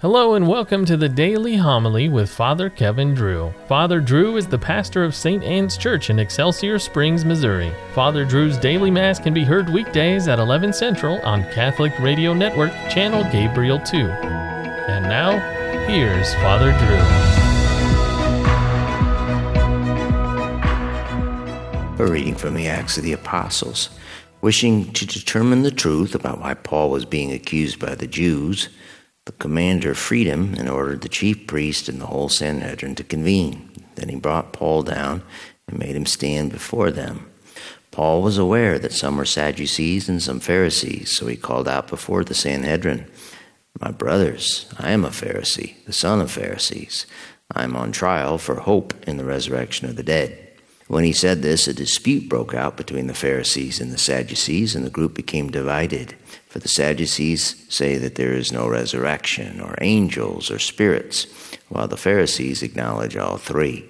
Hello and welcome to the Daily Homily with Father Kevin Drew. Father Drew is the pastor of St. Anne's Church in Excelsior Springs, Missouri. Father Drew's daily mass can be heard weekdays at 11 Central on Catholic Radio Network, channel Gabriel 2. And now, here's Father Drew. A reading from the Acts of the Apostles. Wishing to determine the truth about why Paul was being accused by the Jews, the commander freed him and ordered the chief priest and the whole Sanhedrin to convene. Then he brought Paul down and made him stand before them. Paul was aware that some were Sadducees and some Pharisees, so he called out before the Sanhedrin, My brothers, I am a Pharisee, the son of Pharisees. I am on trial for hope in the resurrection of the dead. When he said this, a dispute broke out between the Pharisees and the Sadducees, and the group became divided. For the Sadducees say that there is no resurrection, or angels, or spirits, while the Pharisees acknowledge all three.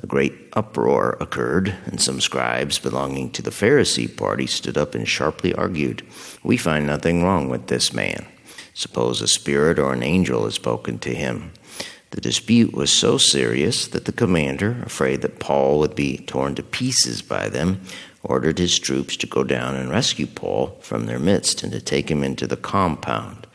A great uproar occurred, and some scribes belonging to the Pharisee party stood up and sharply argued, We find nothing wrong with this man. Suppose a spirit or an angel has spoken to him. The dispute was so serious that the commander, afraid that Paul would be torn to pieces by them, ordered his troops to go down and rescue Paul from their midst and to take him into the compound.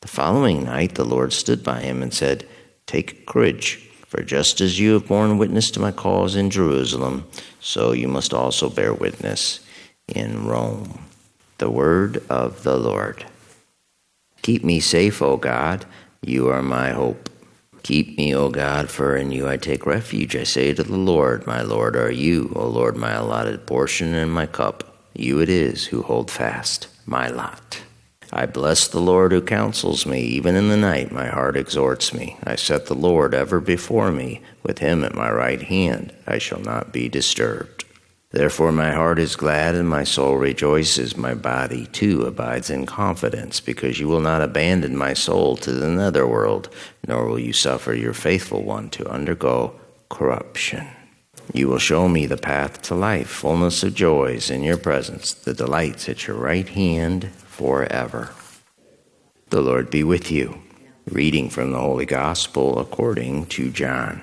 The following night the Lord stood by him and said, Take courage, for just as you have borne witness to my cause in Jerusalem, so you must also bear witness in Rome. The word of the Lord. Keep me safe, O God, you are my hope. Keep me, O God, for in you I take refuge. I say to the Lord, My Lord are you, O Lord, my allotted portion and my cup. You it is who hold fast my lot. I bless the Lord who counsels me. Even in the night, my heart exhorts me. I set the Lord ever before me. With him at my right hand, I shall not be disturbed. Therefore, my heart is glad and my soul rejoices. My body too abides in confidence, because you will not abandon my soul to the netherworld, nor will you suffer your faithful one to undergo corruption. You will show me the path to life, fullness of joys in your presence, the delights at your right hand forever. The Lord be with you. Reading from the Holy Gospel according to John.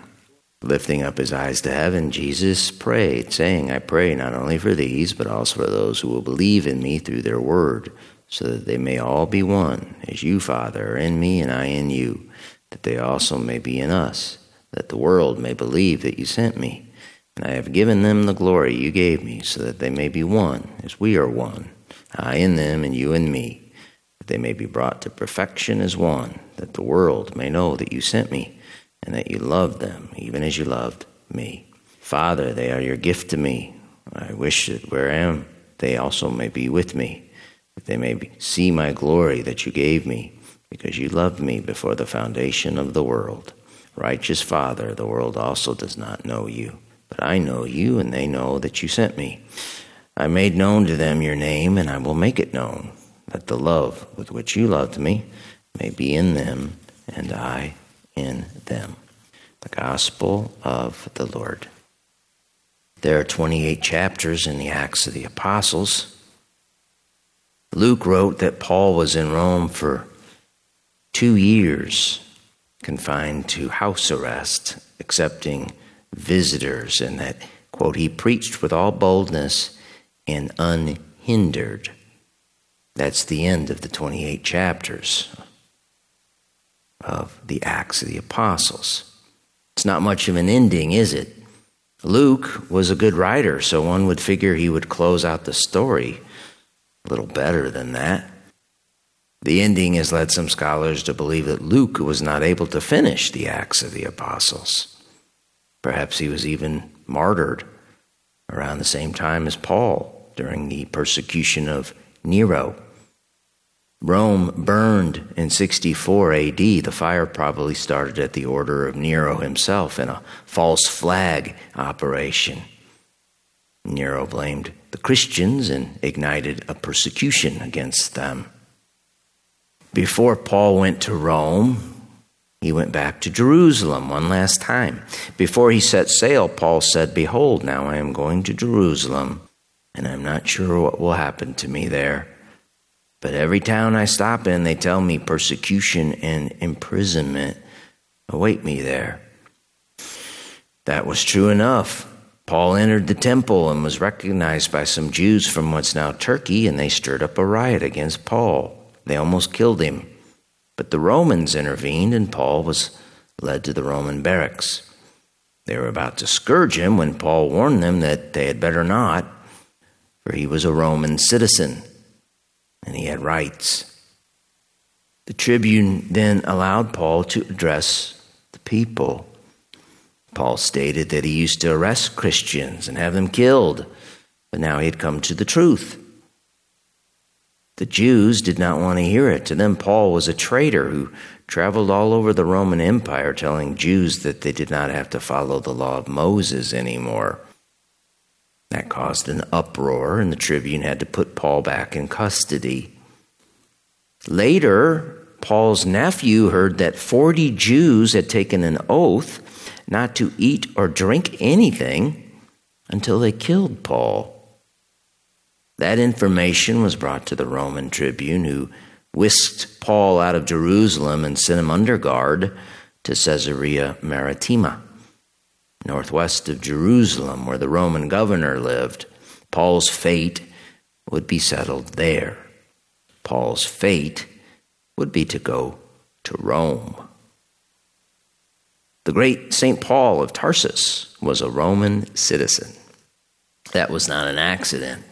Lifting up his eyes to heaven, Jesus prayed, saying, I pray not only for these, but also for those who will believe in me through their word, so that they may all be one, as you, Father, are in me and I in you, that they also may be in us, that the world may believe that you sent me. And I have given them the glory you gave me, so that they may be one, as we are one, I in them and you in me, that they may be brought to perfection as one, that the world may know that you sent me and that you loved them even as you loved me. Father, they are your gift to me. I wish that where I am, they also may be with me, that they may see my glory that you gave me, because you loved me before the foundation of the world. Righteous Father, the world also does not know you, but I know you, and they know that you sent me. I made known to them your name, and I will make it known, that the love with which you loved me may be in them, and I in them. The Gospel of the Lord. There are 28 chapters in the Acts of the Apostles. Luke wrote that Paul was in Rome for two years, confined to house arrest, accepting visitors, and that, quote, he preached with all boldness and unhindered. That's the end of the 28 chapters of the Acts of the Apostles. It's not much of an ending, is it? Luke was a good writer, so one would figure he would close out the story a little better than that. The ending has led some scholars to believe that Luke was not able to finish the Acts of the Apostles. Perhaps he was even martyred around the same time as Paul during the persecution of Nero. Rome burned in 64 AD. The fire probably started at the order of Nero himself in a false flag operation. Nero blamed the Christians and ignited a persecution against them. Before Paul went to Rome, he went back to Jerusalem one last time. Before he set sail, Paul said, Behold, now I am going to Jerusalem, and I'm not sure what will happen to me there But every town I stop in, they tell me persecution and imprisonment await me there. That was true enough. Paul entered the temple and was recognized by some Jews from what's now Turkey, and they stirred up a riot against Paul. They almost killed him. But the Romans intervened, and Paul was led to the Roman barracks. They were about to scourge him when Paul warned them that they had better not, for he was a Roman citizen and he had rights. The tribune then allowed Paul to address the people. Paul stated that he used to arrest Christians and have them killed, but now he had come to the truth. The Jews did not want to hear it. To them, Paul was a traitor who traveled all over the Roman Empire telling Jews that they did not have to follow the law of Moses anymore. That caused an uproar, and the tribune had to put Paul back in custody. Later, Paul's nephew heard that 40 Jews had taken an oath not to eat or drink anything until they killed Paul. That information was brought to the Roman tribune, who whisked Paul out of Jerusalem and sent him under guard to Caesarea Maritima northwest of Jerusalem, where the Roman governor lived. Paul's fate would be settled there. Paul's fate would be to go to Rome. The great St. Paul of Tarsus was a Roman citizen. That was not an accident.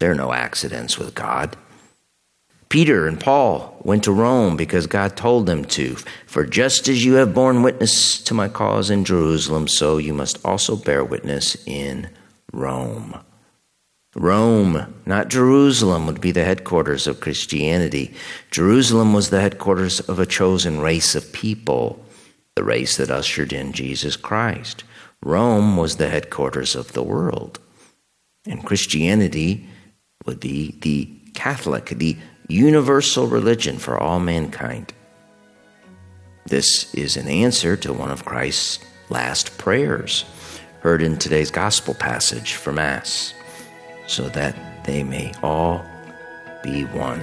There are no accidents with God. Peter and Paul went to Rome because God told them to. For just as you have borne witness to my cause in Jerusalem, so you must also bear witness in Rome. Rome, not Jerusalem, would be the headquarters of Christianity. Jerusalem was the headquarters of a chosen race of people, the race that ushered in Jesus Christ. Rome was the headquarters of the world. And Christianity would be the Catholic, the universal religion for all mankind. This is an answer to one of Christ's last prayers, heard in today's gospel passage for Mass, so that they may all be one.